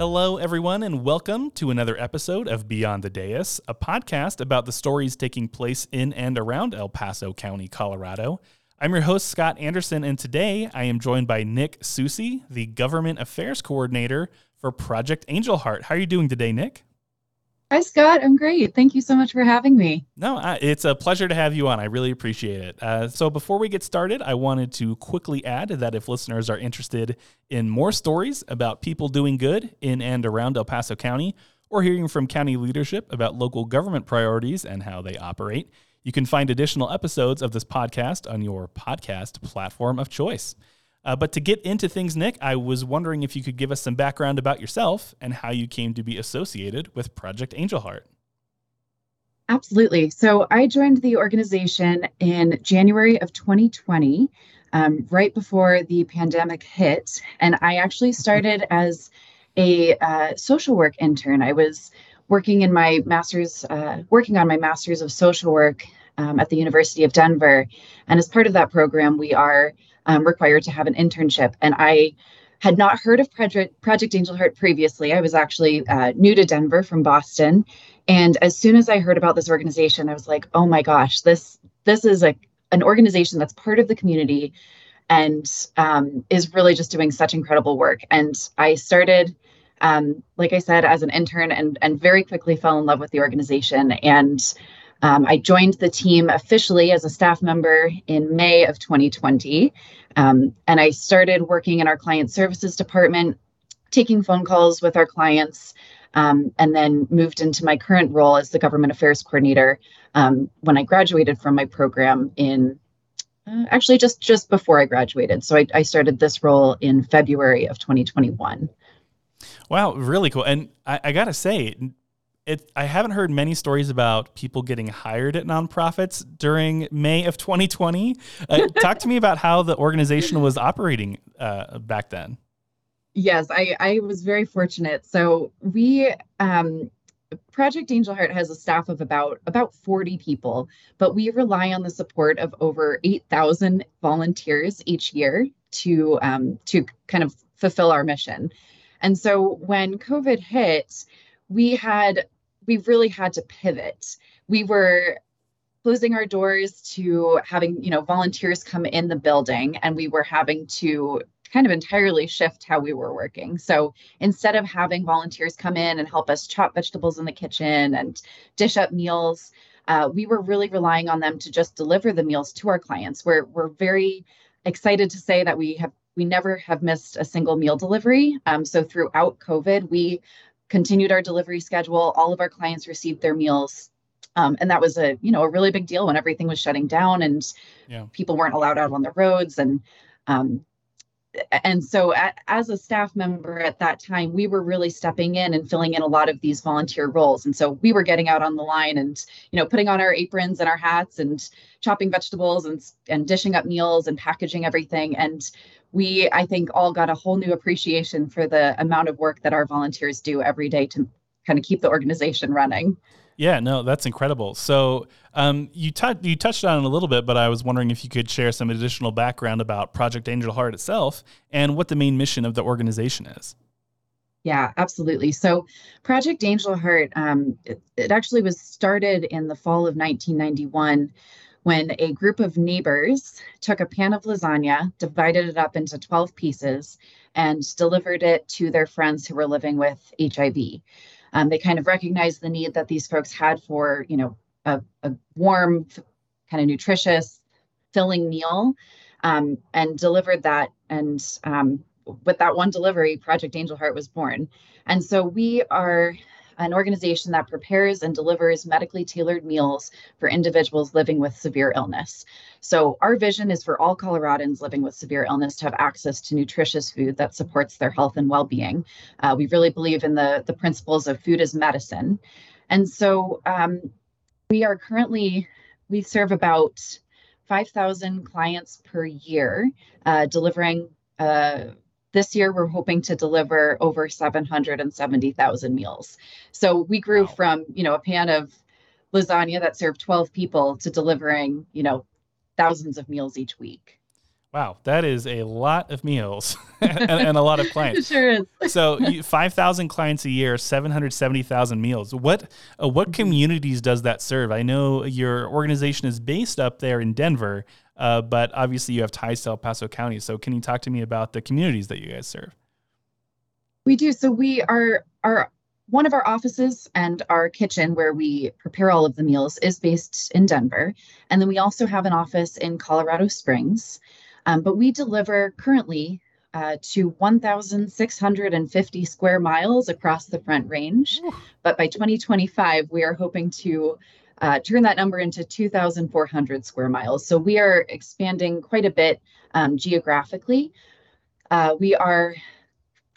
Hello, everyone, and welcome to another episode of Beyond the Dais, a podcast about the stories taking place in and around El Paso County, Colorado. I'm your host, Scott Anderson, and today I am joined by Nic Soucy, the Government Affairs Coordinator for Project Angel Heart. How are you doing today, Nic? Hi, Scott. I'm great. Thank you so much for having me. No, uh, it's a pleasure to have you on. I really appreciate it. Uh, so, before we get started, I wanted to quickly add that if listeners are interested in more stories about people doing good in and around El Paso County, or hearing from county leadership about local government priorities and how they operate, you can find additional episodes of this podcast on your podcast platform of choice. Uh, but to get into things, Nic, I was wondering if you could give us some background about yourself and how you came to be associated with Project Angel Heart. Absolutely. So I joined the organization in January of 2020, um, right before the pandemic hit. And I actually started as a uh, social work intern. I was working in my master's, uh, working on my master's of social work um, at the University of Denver. And as part of that program, we are um, required to have an internship. And I had not heard of Project, Project Angel Heart previously. I was actually uh, new to Denver from Boston. And as soon as I heard about this organization, I was like, oh my gosh, this this is a, an organization that's part of the community and um, is really just doing such incredible work. And I started, um, like I said, as an intern and, and very quickly fell in love with the organization. And um, I joined the team officially as a staff member in May of 2020. Um, and I started working in our client services department, taking phone calls with our clients, um, and then moved into my current role as the government affairs coordinator um, when I graduated from my program in uh, actually just just before I graduated. So I, I started this role in February of 2021. Wow, really cool. And I, I gotta say, it, I haven't heard many stories about people getting hired at nonprofits during May of 2020. Uh, talk to me about how the organization was operating uh, back then. Yes, I, I was very fortunate. So we um, Project Angel Heart has a staff of about about 40 people, but we rely on the support of over 8,000 volunteers each year to um, to kind of fulfill our mission. And so when COVID hit, we had we really had to pivot. We were closing our doors to having, you know, volunteers come in the building and we were having to kind of entirely shift how we were working. So instead of having volunteers come in and help us chop vegetables in the kitchen and dish up meals, uh, we were really relying on them to just deliver the meals to our clients. We're we're very excited to say that we have we never have missed a single meal delivery. Um, so throughout COVID, we continued our delivery schedule. All of our clients received their meals. Um, and that was a you know a really big deal when everything was shutting down and yeah. people weren't allowed out on the roads and um, and so a, as a staff member at that time we were really stepping in and filling in a lot of these volunteer roles. And so we were getting out on the line and you know putting on our aprons and our hats and chopping vegetables and and dishing up meals and packaging everything. And we i think all got a whole new appreciation for the amount of work that our volunteers do every day to kind of keep the organization running yeah, no, that's incredible. So um, you, t- you touched on it a little bit, but I was wondering if you could share some additional background about Project Angel Heart itself and what the main mission of the organization is. Yeah, absolutely. So, Project Angel Heart, um, it, it actually was started in the fall of 1991 when a group of neighbors took a pan of lasagna, divided it up into 12 pieces, and delivered it to their friends who were living with HIV. Um, they kind of recognized the need that these folks had for, you know, a, a warm, kind of nutritious, filling meal, um, and delivered that. And um, with that one delivery, Project Angel Heart was born. And so we are an organization that prepares and delivers medically tailored meals for individuals living with severe illness. So, our vision is for all Coloradans living with severe illness to have access to nutritious food that supports their health and well being. Uh, we really believe in the, the principles of food as medicine. And so, um, we are currently, we serve about 5,000 clients per year, uh, delivering uh, this year, we're hoping to deliver over 770,000 meals. So we grew wow. from, you know, a pan of lasagna that served 12 people to delivering, you know, thousands of meals each week. Wow, that is a lot of meals and, and, a lot of clients. Sure is. so, five thousand clients a year, seven hundred seventy thousand meals. What uh, what mm-hmm. communities does that serve? I know your organization is based up there in Denver, uh, but obviously you have ties to El Paso County. So, can you talk to me about the communities that you guys serve? We do. So, we are our one of our offices and our kitchen where we prepare all of the meals is based in Denver. And then we also have an office in Colorado Springs. Um, but we deliver currently uh, to 1,650 square miles across the Front Range. But by 2025, we are hoping to uh, turn that number into 2,400 square miles. So we are expanding quite a bit um, geographically. Uh, we are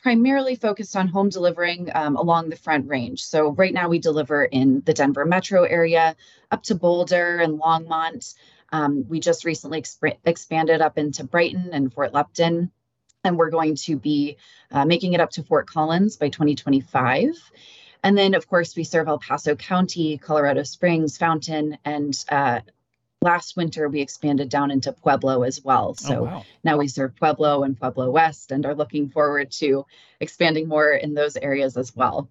primarily focused on home delivering um, along the Front Range. So right now we deliver in the Denver metro area up to Boulder and Longmont. Um, we just recently exp- expanded up into Brighton and Fort Lupton, and we're going to be uh, making it up to Fort Collins by 2025. And then, of course, we serve El Paso County, Colorado Springs, Fountain, and uh, last winter we expanded down into Pueblo as well. Oh, so oh, wow. now we serve Pueblo and Pueblo West and are looking forward to expanding more in those areas as well.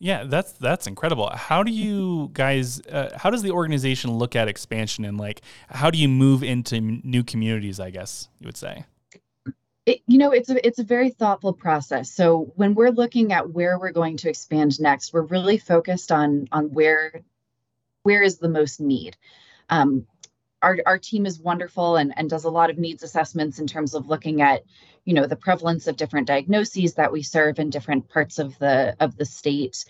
Yeah, that's that's incredible. How do you guys? Uh, how does the organization look at expansion and like how do you move into new communities? I guess you would say. It, you know, it's a it's a very thoughtful process. So when we're looking at where we're going to expand next, we're really focused on on where where is the most need. Um, our, our team is wonderful and, and does a lot of needs assessments in terms of looking at you know the prevalence of different diagnoses that we serve in different parts of the of the state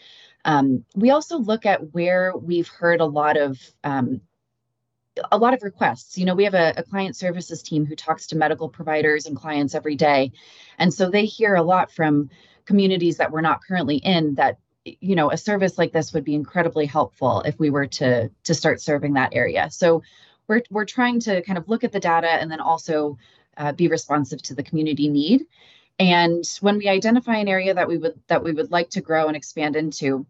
um, we also look at where we've heard a lot of um, a lot of requests. You know we have a, a, client services team who talks to medical providers and clients every day. And so they hear a lot from communities that we're not currently in that you know a service like this would be incredibly helpful if we were to to start serving that area. So we're we're trying to kind of look at the data and then also uh, be responsive to the community need. And when we identify an area that we would that we would like to grow and expand into,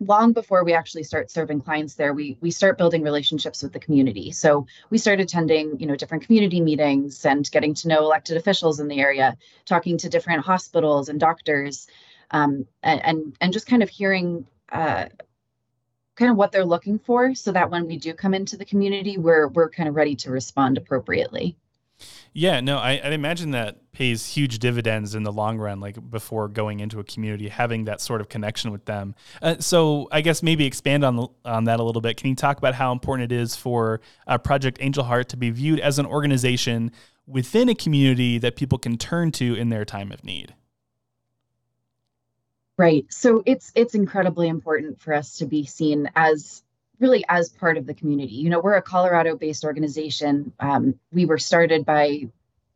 long before we actually start serving clients there, we we start building relationships with the community. So we start attending, you know, different community meetings and getting to know elected officials in the area, talking to different hospitals and doctors, um, and, and and just kind of hearing uh, kind of what they're looking for so that when we do come into the community we're we're kind of ready to respond appropriately yeah no I, I imagine that pays huge dividends in the long run like before going into a community having that sort of connection with them. Uh, so i guess maybe expand on on that a little bit. Can you talk about how important it is for uh, project angel heart to be viewed as an organization within a community that people can turn to in their time of need? Right. So it's it's incredibly important for us to be seen as really as part of the community. You know, we're a Colorado-based organization. Um, we were started by,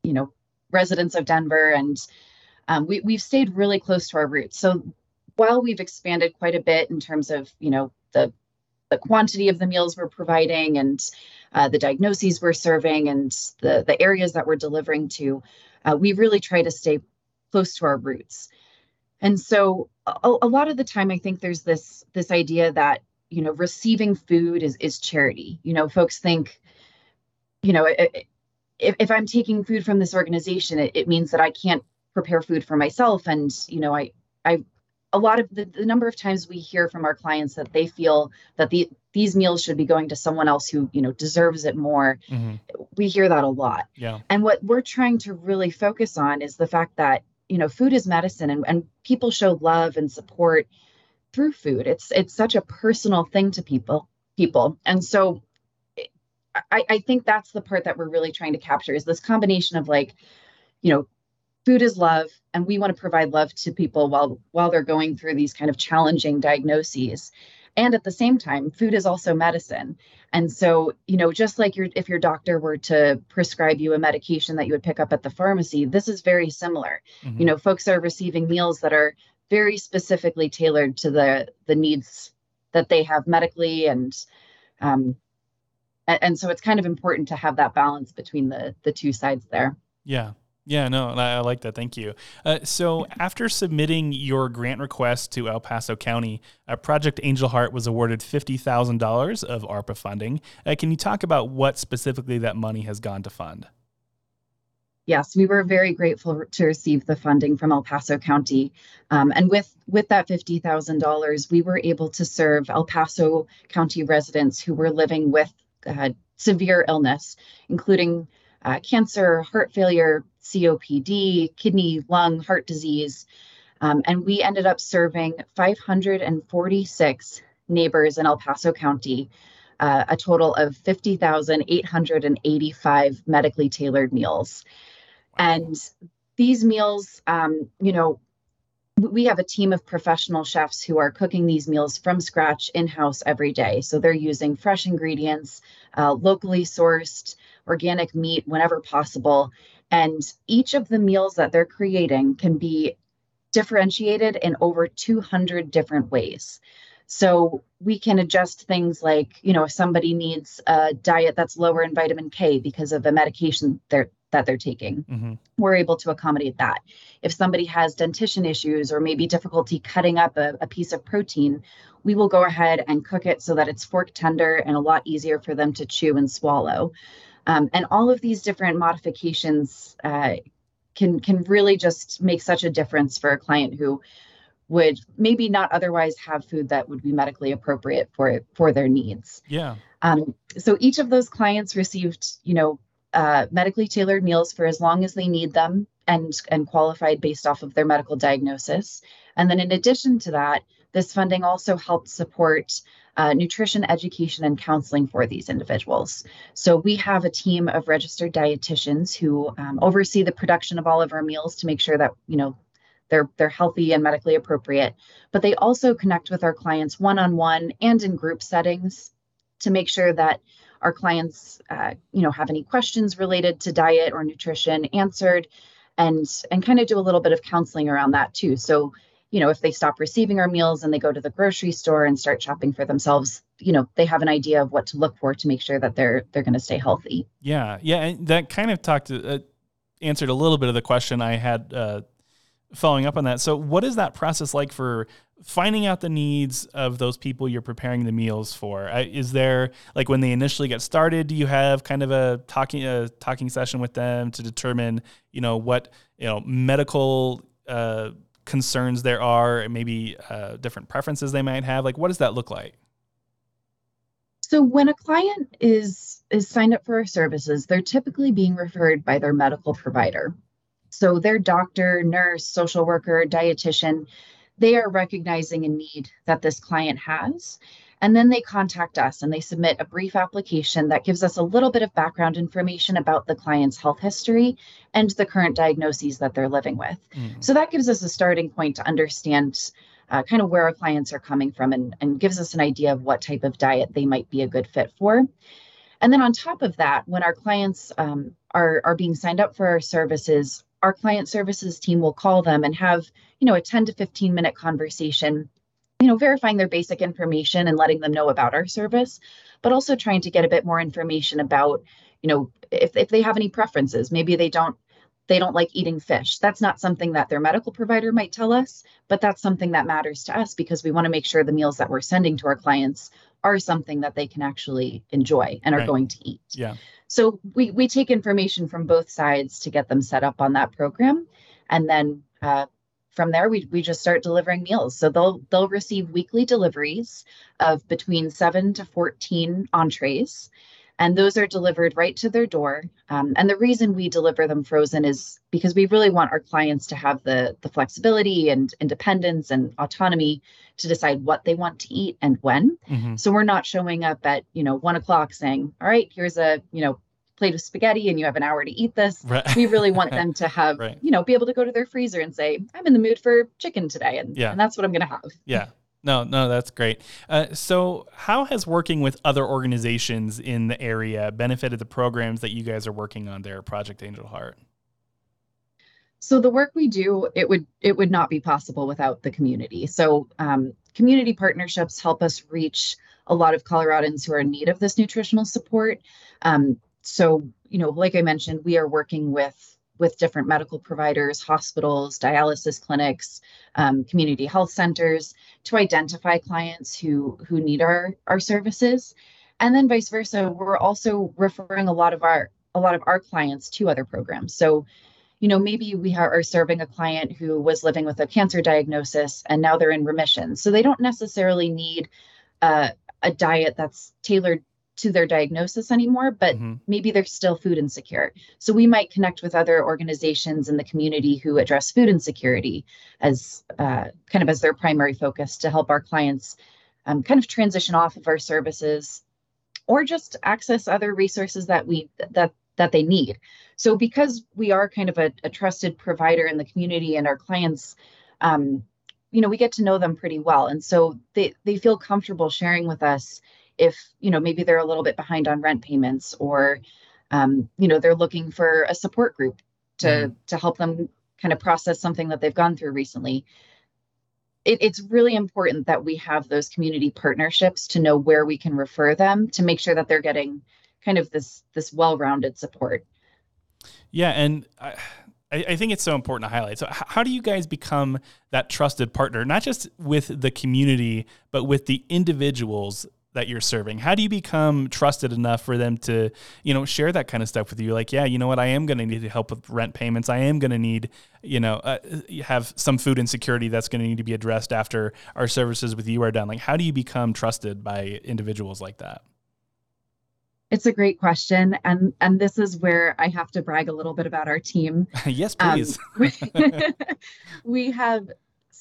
you know, residents of Denver, and um, we we've stayed really close to our roots. So while we've expanded quite a bit in terms of you know the the quantity of the meals we're providing and uh, the diagnoses we're serving and the the areas that we're delivering to, uh, we really try to stay close to our roots. And so a, a lot of the time I think there's this this idea that, you know, receiving food is is charity. You know, folks think, you know, if, if I'm taking food from this organization, it, it means that I can't prepare food for myself. And, you know, I I a lot of the, the number of times we hear from our clients that they feel that the these meals should be going to someone else who you know deserves it more mm-hmm. we hear that a lot yeah and what we're trying to really focus on is the fact that you know food is medicine and, and people show love and support through food. It's it's such a personal thing to people people. And so I, I think that's the part that we're really trying to capture is this combination of like you know food is love and we want to provide love to people while while they're going through these kind of challenging diagnoses. And at the same time food is also medicine. And so you know just like your if your doctor were to prescribe you a medication that you would pick up at the pharmacy this is very similar. Mm-hmm. you know folks are receiving meals that are very specifically tailored to the the needs that they have medically and um and, so it's kind of important to have that balance between the the two sides there yeah yeah, no, I, like that. Thank you. Uh, so, after submitting your grant request to El Paso County, uh, Project Angel Heart was awarded $50,000 of ARPA funding. Uh, can you talk about what specifically that money has gone to fund? Yes, we were very grateful to receive the funding from El Paso County. Um, and with, with that $50,000, we were able to serve El Paso County residents who were living with uh, severe illness, including uh, cancer, heart failure, COPD, kidney, lung, heart disease. Um, and we ended up serving 546 neighbors in El Paso County, uh, a total of 50,885 medically tailored meals. And these meals, um, you know, we have a team of professional chefs who are cooking these meals from scratch in house every day. So they're using fresh ingredients, uh, locally sourced, organic meat whenever possible. And each of the meals that they're creating can be differentiated in over 200 different ways. So we can adjust things like, you know, if somebody needs a diet that's lower in vitamin K because of a medication they're that they're taking. Mm-hmm. We're able to accommodate that. If somebody has dentition issues or maybe difficulty cutting up a, a, piece of protein, we will go ahead and cook it so that it's fork tender and a lot easier for them to chew and swallow. Um, and all of these different modifications uh, can can really just make such a difference for a client who would maybe not otherwise have food that would be medically appropriate for for their needs. Yeah. Um, so each of those clients received, you know, uh, medically tailored meals for as long as they need them and and qualified based off of their medical diagnosis. And then in addition to that, this funding also helped support uh, nutrition education and counseling for these individuals. So we have a team of registered dietitians who um, oversee the production of all of our meals to make sure that you know they're they're healthy and medically appropriate. But they also connect with our clients one on one and in group settings to make sure that our clients uh, you know have any questions related to diet or nutrition answered and and kind of do a little bit of counseling around that too. So you know if they stop receiving our meals and they go to the grocery store and start shopping for themselves you know they have an idea of what to look for to make sure that they're they're going to stay healthy. Yeah yeah and that kind of talked to, uh, answered a little bit of the question i had uh, following up on that. So what is that process like for finding out the needs of those people you're preparing the meals for? Is there like when they initially get started do you have kind of a talking a talking session with them to determine you know what you know medical uh, concerns there are and maybe uh, different preferences they might have? Like what does that look like? So when a client is is signed up for our services they're typically being referred by their medical provider so their doctor nurse social worker dietitian they are recognizing a need that this client has. And then they contact us and they submit a brief application that gives us a little bit of background information about the client's health history and the current diagnoses that they're living with. Mm. So that gives us a starting point to understand uh, kind of where our clients are coming from and, and gives us an idea of what type of diet they might be a good fit for. And then on top of that, when our clients um, are, are being signed up for our services, our client services team will call them and have you know a 10 to 15 minute conversation you know verifying their basic information and letting them know about our service but also trying to get a bit more information about you know if, if they have any preferences. Maybe they don't they don't like eating fish. That's not something that their medical provider might tell us but that's something that matters to us because we want to make sure the meals that we're sending to our clients are something that they can actually enjoy and are right. going to eat yeah so we we take information from both sides to get them set up on that program, and then uh, from there we we just start delivering meals. So they'll they'll receive weekly deliveries of between seven to fourteen entrees, and those are delivered right to their door. Um, and the reason we deliver them frozen is because we really want our clients to have the the flexibility and independence and autonomy to decide what they want to eat and when. Mm-hmm. So we're not showing up at you know one o'clock saying, "All right, here's a you know plate of spaghetti and you have an hour to eat this." Right. We really want them to have right. you know be able to go to their freezer and say, "I'm in the mood for chicken today," and yeah. and that's what I'm going to have. Yeah. No, no, that's great. Uh, so, how has working with other organizations in the area benefited the programs that you guys are working on there, Project Angel Heart? So the work we do, it would it would not be possible without the community. So um, community partnerships help us reach a lot of Coloradans who are in need of this nutritional support. Um, so you know, like I mentioned, we are working with with different medical providers, hospitals, dialysis clinics, um, community health centers to identify clients who who need our our services, and then vice versa. We're also referring a lot of our a lot of our clients to other programs. So, you know, maybe we are serving a client who was living with a cancer diagnosis and now they're in remission. So they don't necessarily need uh, a diet that's tailored to their diagnosis anymore, but mm-hmm. maybe they're still food insecure. So we might connect with other organizations in the community who address food insecurity as uh, kind of as their primary focus to help our clients um, kind of transition off of our services or just access other resources that we that that they need. So because we are kind of a, a trusted provider in the community and our clients um, you know we get to know them pretty well and so they they feel comfortable sharing with us if you know maybe they're a little bit behind on rent payments or um, you know they're looking for a support group to mm-hmm. to help them kind of process something that they've gone through recently it, it's really important that we have those community partnerships to know where we can refer them to make sure that they're getting kind of this this well-rounded support yeah and I, I think it's so important to highlight. So, how do you guys become that trusted partner, not just with the community, but with the individuals that you're serving? How do you become trusted enough for them to, you know, share that kind of stuff with you? Like, yeah, you know what, I am going to need help with rent payments. I am going to need, you know, uh, have some food insecurity that's going to need to be addressed after our services with you are done. Like, how do you become trusted by individuals like that? It's a great question, and and this is where I have to brag a little bit about our team. yes, please. Um, we have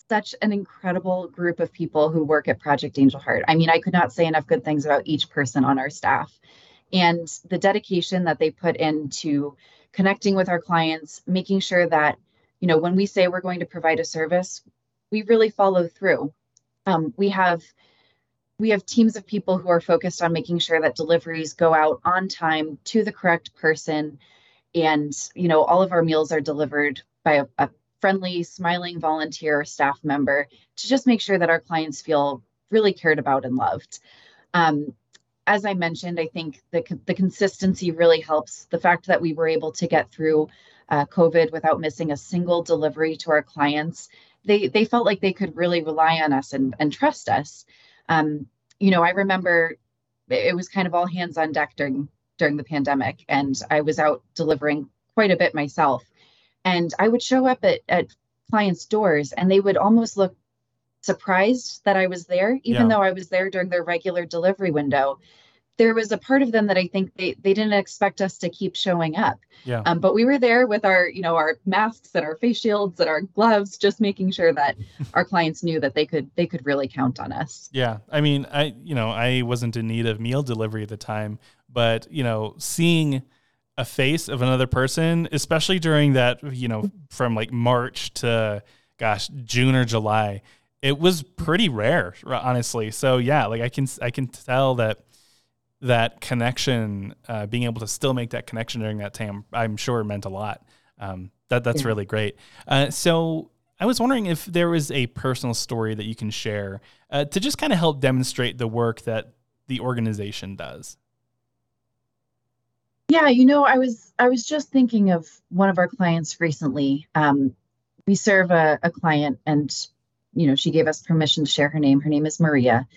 such an incredible group of people who work at Project Angel Heart. I mean, I could not say enough good things about each person on our staff. And the dedication that they put into connecting with our clients, making sure that, you know, when we say we're going to provide a service, we really follow through. Um, we have we have teams of people who are focused on making sure that deliveries go out on time to the correct person and you know all of our meals are delivered by a, a friendly, smiling volunteer staff member to just make sure that our clients feel really cared about and loved. Um, as I mentioned, I think the, the consistency really helps. The fact that we were able to get through uh, COVID without missing a single delivery to our clients, they they felt like they could really rely on us and, and trust us. Um, you know, I remember it was kind of all hands on deck during during the pandemic, and I was out delivering quite a bit myself. And I would show up at, at clients' doors and they would almost look surprised that I was there, even yeah. though I was there during their regular delivery window. There was a part of them that I think they, they didn't expect us to keep showing up. Yeah. Um, but we were there with our, you know, our masks and our face shields and our gloves, just making sure that our clients knew that they could they could really count on us. Yeah. I mean, I you know, I wasn't in need of meal delivery at the time, but you know, seeing a face of another person, especially during that, you know, from like March to gosh, June or July. It was pretty rare, honestly. So yeah, like I can I can tell that that connection, uh, being able to still make that connection during that time, I'm sure meant a lot. Um, that that's yeah. really great. Uh, so I was wondering if there was a personal story that you can share uh, to just kind of help demonstrate the work that the organization does. Yeah, you know, I was I was just thinking of one of our clients recently. Um, we serve a, a client, and you know, she gave us permission to share her name. Her name is Maria,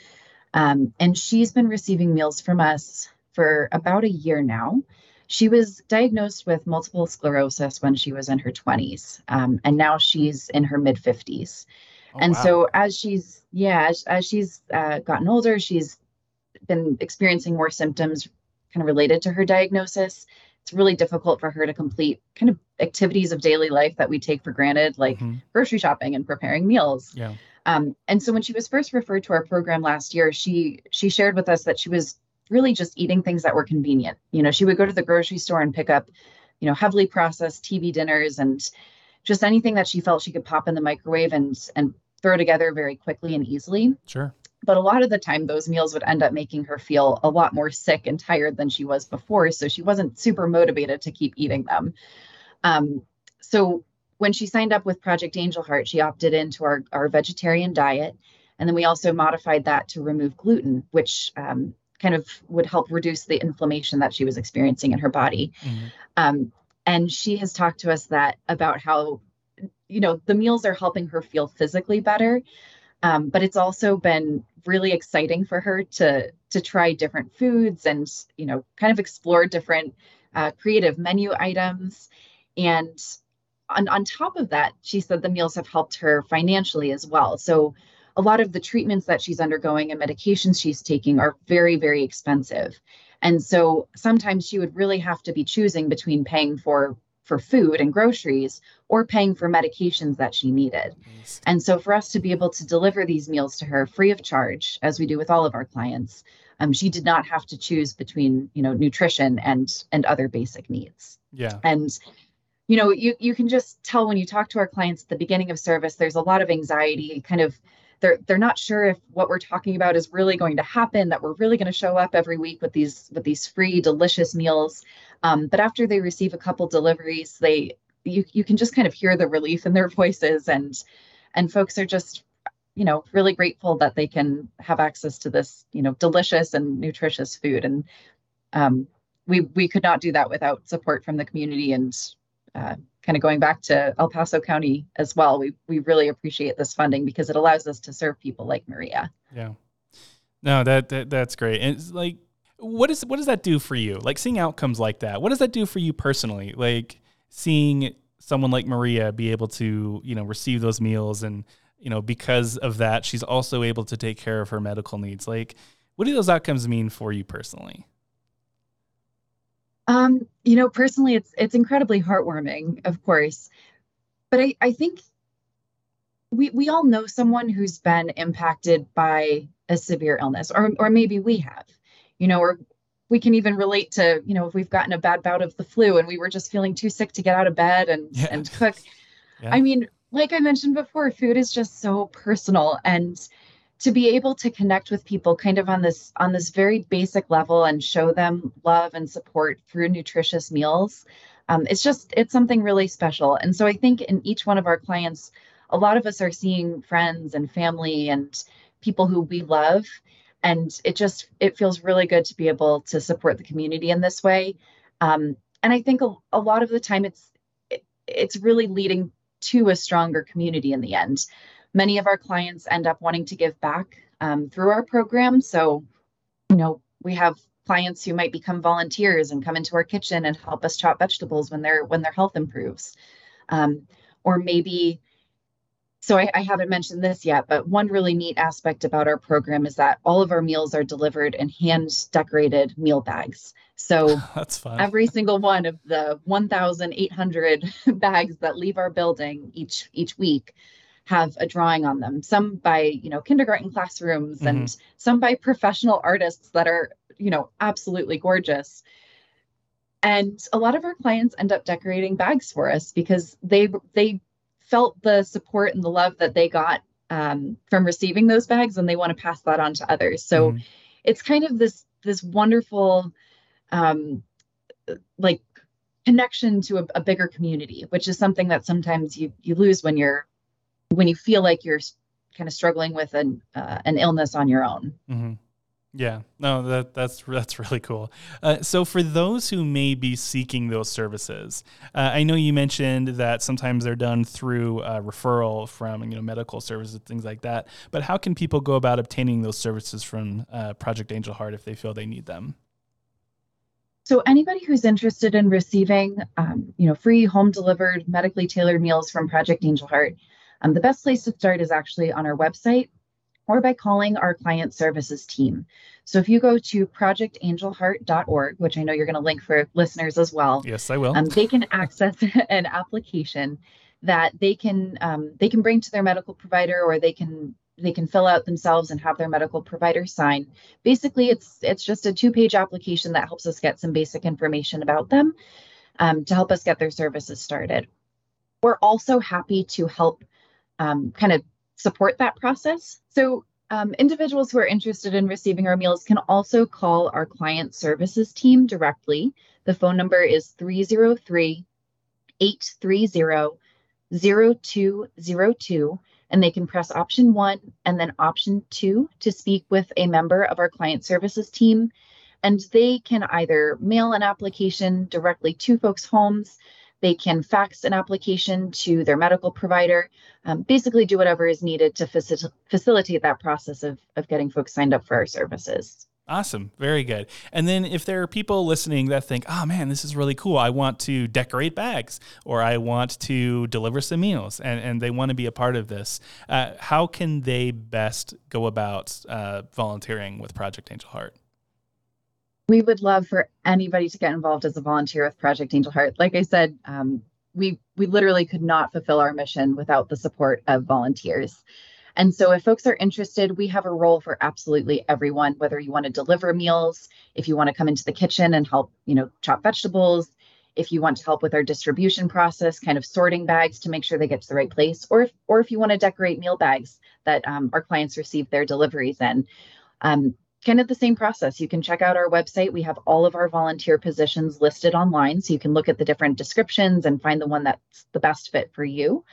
um, and she's been receiving meals from us for about a year now. She was diagnosed with multiple sclerosis when she was in her 20s, um, and now she's in her mid 50s. Oh, and wow. so, as she's yeah, as, as she's uh, gotten older, she's been experiencing more symptoms kind of related to her diagnosis. It's really difficult for her to complete kind of activities of daily life that we take for granted like mm-hmm. grocery shopping and preparing meals. Yeah. Um, and so when she was first referred to our program last year she she shared with us that she was really just eating things that were convenient. You know she would go to the grocery store and pick up you know heavily processed tv dinners and just anything that she felt she could pop in the microwave and and throw together very quickly and easily. Sure but a lot of the time those meals would end up making her feel a lot more sick and tired than she was before so she wasn't super motivated to keep eating them um, so when she signed up with project angel heart she opted into our, our vegetarian diet and then we also modified that to remove gluten which um, kind of would help reduce the inflammation that she was experiencing in her body mm-hmm. um, and she has talked to us that about how you know the meals are helping her feel physically better um, but it's also been really exciting for her to to try different foods and you know kind of explore different uh, creative menu items. And on, on top of that, she said the meals have helped her financially as well. So a lot of the treatments that she's undergoing and medications she's taking are very, very expensive. And so sometimes she would really have to be choosing between paying for for food and groceries or paying for medications that she needed. Nice. And so for us to be able to deliver these meals to her free of charge, as we do with all of our clients, um, she did not have to choose between you know nutrition and and other basic needs. Yeah. And you know you you can just tell when you talk to our clients at the beginning of service, there's a lot of anxiety, kind of they're they're not sure if what we're talking about is really going to happen that we're really going to show up every week with these with these free delicious meals. Um, but after they receive a couple deliveries they you you can just kind of hear the relief in their voices and and folks are just you know really grateful that they can have access to this you know delicious and nutritious food. And um, we we could not do that without support from the community and uh, kind of going back to El Paso County as well, we we really appreciate this funding because it allows us to serve people like Maria. Yeah. No, that, that that's great. And it's like what is what does that do for you? Like seeing outcomes like that. What does that do for you personally? Like seeing someone like Maria be able to, you know, receive those meals and, you know, because of that, she's also able to take care of her medical needs. Like what do those outcomes mean for you personally? Um, you know, personally, it's it's incredibly heartwarming, of course, but I I think we we all know someone who's been impacted by a severe illness, or or maybe we have, you know, or we can even relate to you know if we've gotten a bad bout of the flu and we were just feeling too sick to get out of bed and yeah. and cook. Yeah. I mean, like I mentioned before, food is just so personal and to be able to connect with people kind of on this on this very basic level and show them love and support through nutritious meals um, it's just it's something really special. And so i think in each one of our clients a lot of us are seeing friends and family and people who we love and it just it feels really good to be able to support the community in this way. Um, and i think a, a lot of the time it's it, it's really leading to a stronger community in the end many of our clients end up wanting to give back um, through our program. So, you know, we have clients who might become volunteers and come into our kitchen and help us chop vegetables when their when their health improves. Um, or maybe so I, I, haven't mentioned this yet, but one really neat aspect about our program is that all of our meals are delivered in hand decorated meal bags. So that's fun. Every single one of the 1,800 bags that leave our building each each week have a drawing on them some by you know kindergarten classrooms mm-hmm. and some by professional artists that are you know absolutely gorgeous and a lot of our clients end up decorating bags for us because they they felt the support and the love that they got um, from receiving those bags and they want to pass that on to others so mm-hmm. it's kind of this this wonderful um, like connection to a, a, bigger community which is something that sometimes you you lose when you're when you feel like you're kind of struggling with an uh, an illness on your own. Mm-hmm. Yeah, no, that that's that's really cool. Uh, so for those who may be seeking those services, uh, I know you mentioned that sometimes they're done through referral from you know medical services, things like that. But how can people go about obtaining those services from uh, Project Angel Heart if they feel they need them? So anybody who's interested in receiving, um, you know, free home delivered medically tailored meals from Project Angel Heart, um, the best place to start is actually on our website or by calling our client services team. So if you go to projectangelheart.org, which I know you're going to link for listeners as well. Yes, I will. Um, they can access an application that they can um, they can bring to their medical provider or they can they can fill out themselves and have their medical provider sign. Basically, it's it's just a two-page application that helps us get some basic information about them um, to help us get their services started. We're also happy to help um, kind of support that process. So um, individuals who are interested in receiving our meals can also call our client services team directly. The phone number is 303 830 0202, and they can press option one and then option two to speak with a member of our client services team. And they can either mail an application directly to folks' homes they can fax an application to their medical provider, um, basically do whatever is needed to facil- facilitate that process of, of getting folks signed up for our services. Awesome. Very good. And then if there are people listening that think, oh man, this is really cool. I want to decorate bags or I want to deliver some meals and, and they want to be a part of this, uh, how can they best go about uh, volunteering with Project Angel Heart? We would love for anybody to get involved as a volunteer with Project Angel Heart. Like I said, um, we we literally could not fulfill our mission without the support of volunteers. And so if folks are interested, we have a role for absolutely everyone, whether you want to deliver meals, if you want to come into the kitchen and help, you know, chop vegetables, if you want to help with our distribution process, kind of sorting bags to make sure they get to the right place, or if, or if you want to decorate meal bags that um, our clients receive their deliveries in. Um, kind of the same process. You can check out our website. We have all of our volunteer positions listed online, so you can look at the different descriptions and find the one that's the best fit for you.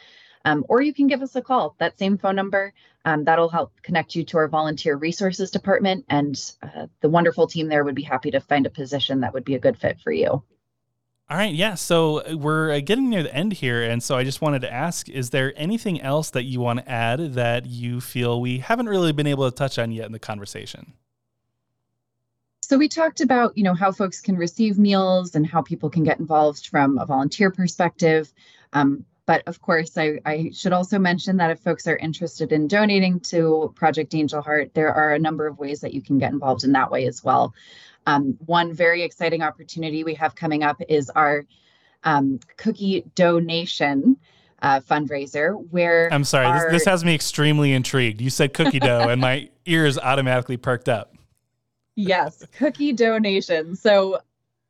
Um, or you can give us a call, that same phone number. Um, that'll help connect you to our volunteer resources department, and uh, the wonderful team there would be happy to find a position that would be a good fit for you. All right, yeah. So uh, we're uh, getting near the end here, and so I just wanted to ask: Is there anything else that you want to add that you feel we haven't really been able to touch on yet in the conversation? So we talked about, you know, how folks can receive meals and how people can get involved from a volunteer perspective. Um, but of course, I, I, should also mention that if folks are interested in donating to Project Angel Heart, there are a number of ways that you can get involved in that way as well. Um, one very exciting opportunity we have coming up is our um, cookie donation uh, fundraiser, where I'm sorry, our, this, this has me extremely intrigued. You said cookie dough, and my ears automatically perked up. Yes, cookie donation. So,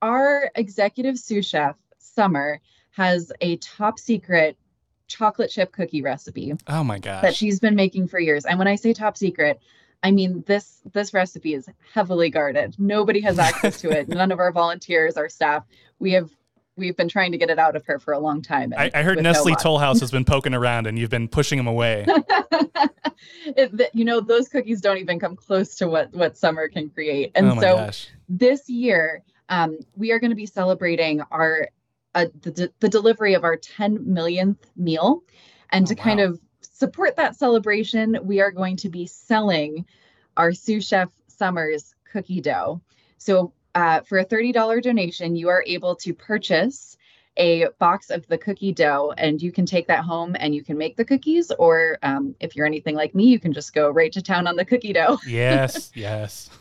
our executive sous chef, Summer, has a top secret chocolate chip cookie recipe. Oh my gosh. That she's been making for years. And when I say top secret, I mean this this recipe is heavily guarded. Nobody has access to it. None of our volunteers, our staff. We have we've been trying to get it out of her for a long time. I, I, heard Nestle no Toll House has been poking around and you've been pushing them away. it, you know, those cookies don't even come close to what what summer can create. And oh so gosh. this year, um, we are going to be celebrating our the, the delivery of our 10 millionth meal. And oh, to wow. kind of support that celebration, we are going to be selling our sous chef Summers cookie dough. So uh, for a $30 donation, you are able to purchase a box of the cookie dough and you can take that home and you can make the cookies or um, if you're anything like me you can just go right to town on the cookie dough. Yes yes.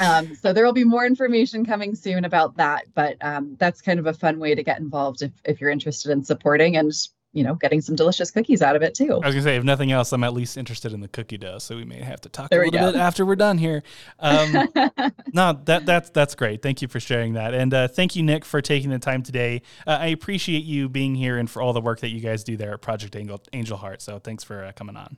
Um, so there will be more information coming soon about that, but um, that's kind of a fun way to get involved if, if you're interested in supporting and you know getting some delicious cookies out of it too. I was gonna say, if nothing else, I'm at least interested in the cookie dough, so we may have to talk there a little bit after we're done here. Um, no, that that's that's great. Thank you for sharing that, and uh, thank you, Nic, for taking the time today. Uh, I appreciate you being here and for all the work that you guys do there at Project Angel, Angel Heart. So thanks for uh, coming on.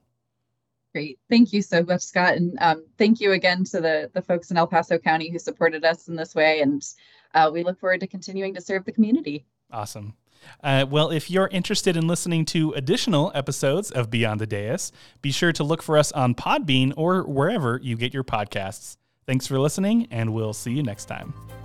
Great. Thank you so much, Scott. And um, thank you again to the, the folks in El Paso County who supported us in this way. And uh, we look forward to continuing to serve the community. Awesome. Uh, well, if you're interested in listening to additional episodes of Beyond the Dais, be sure to look for us on Podbean or wherever you get your podcasts. Thanks for listening, and we'll see you next time.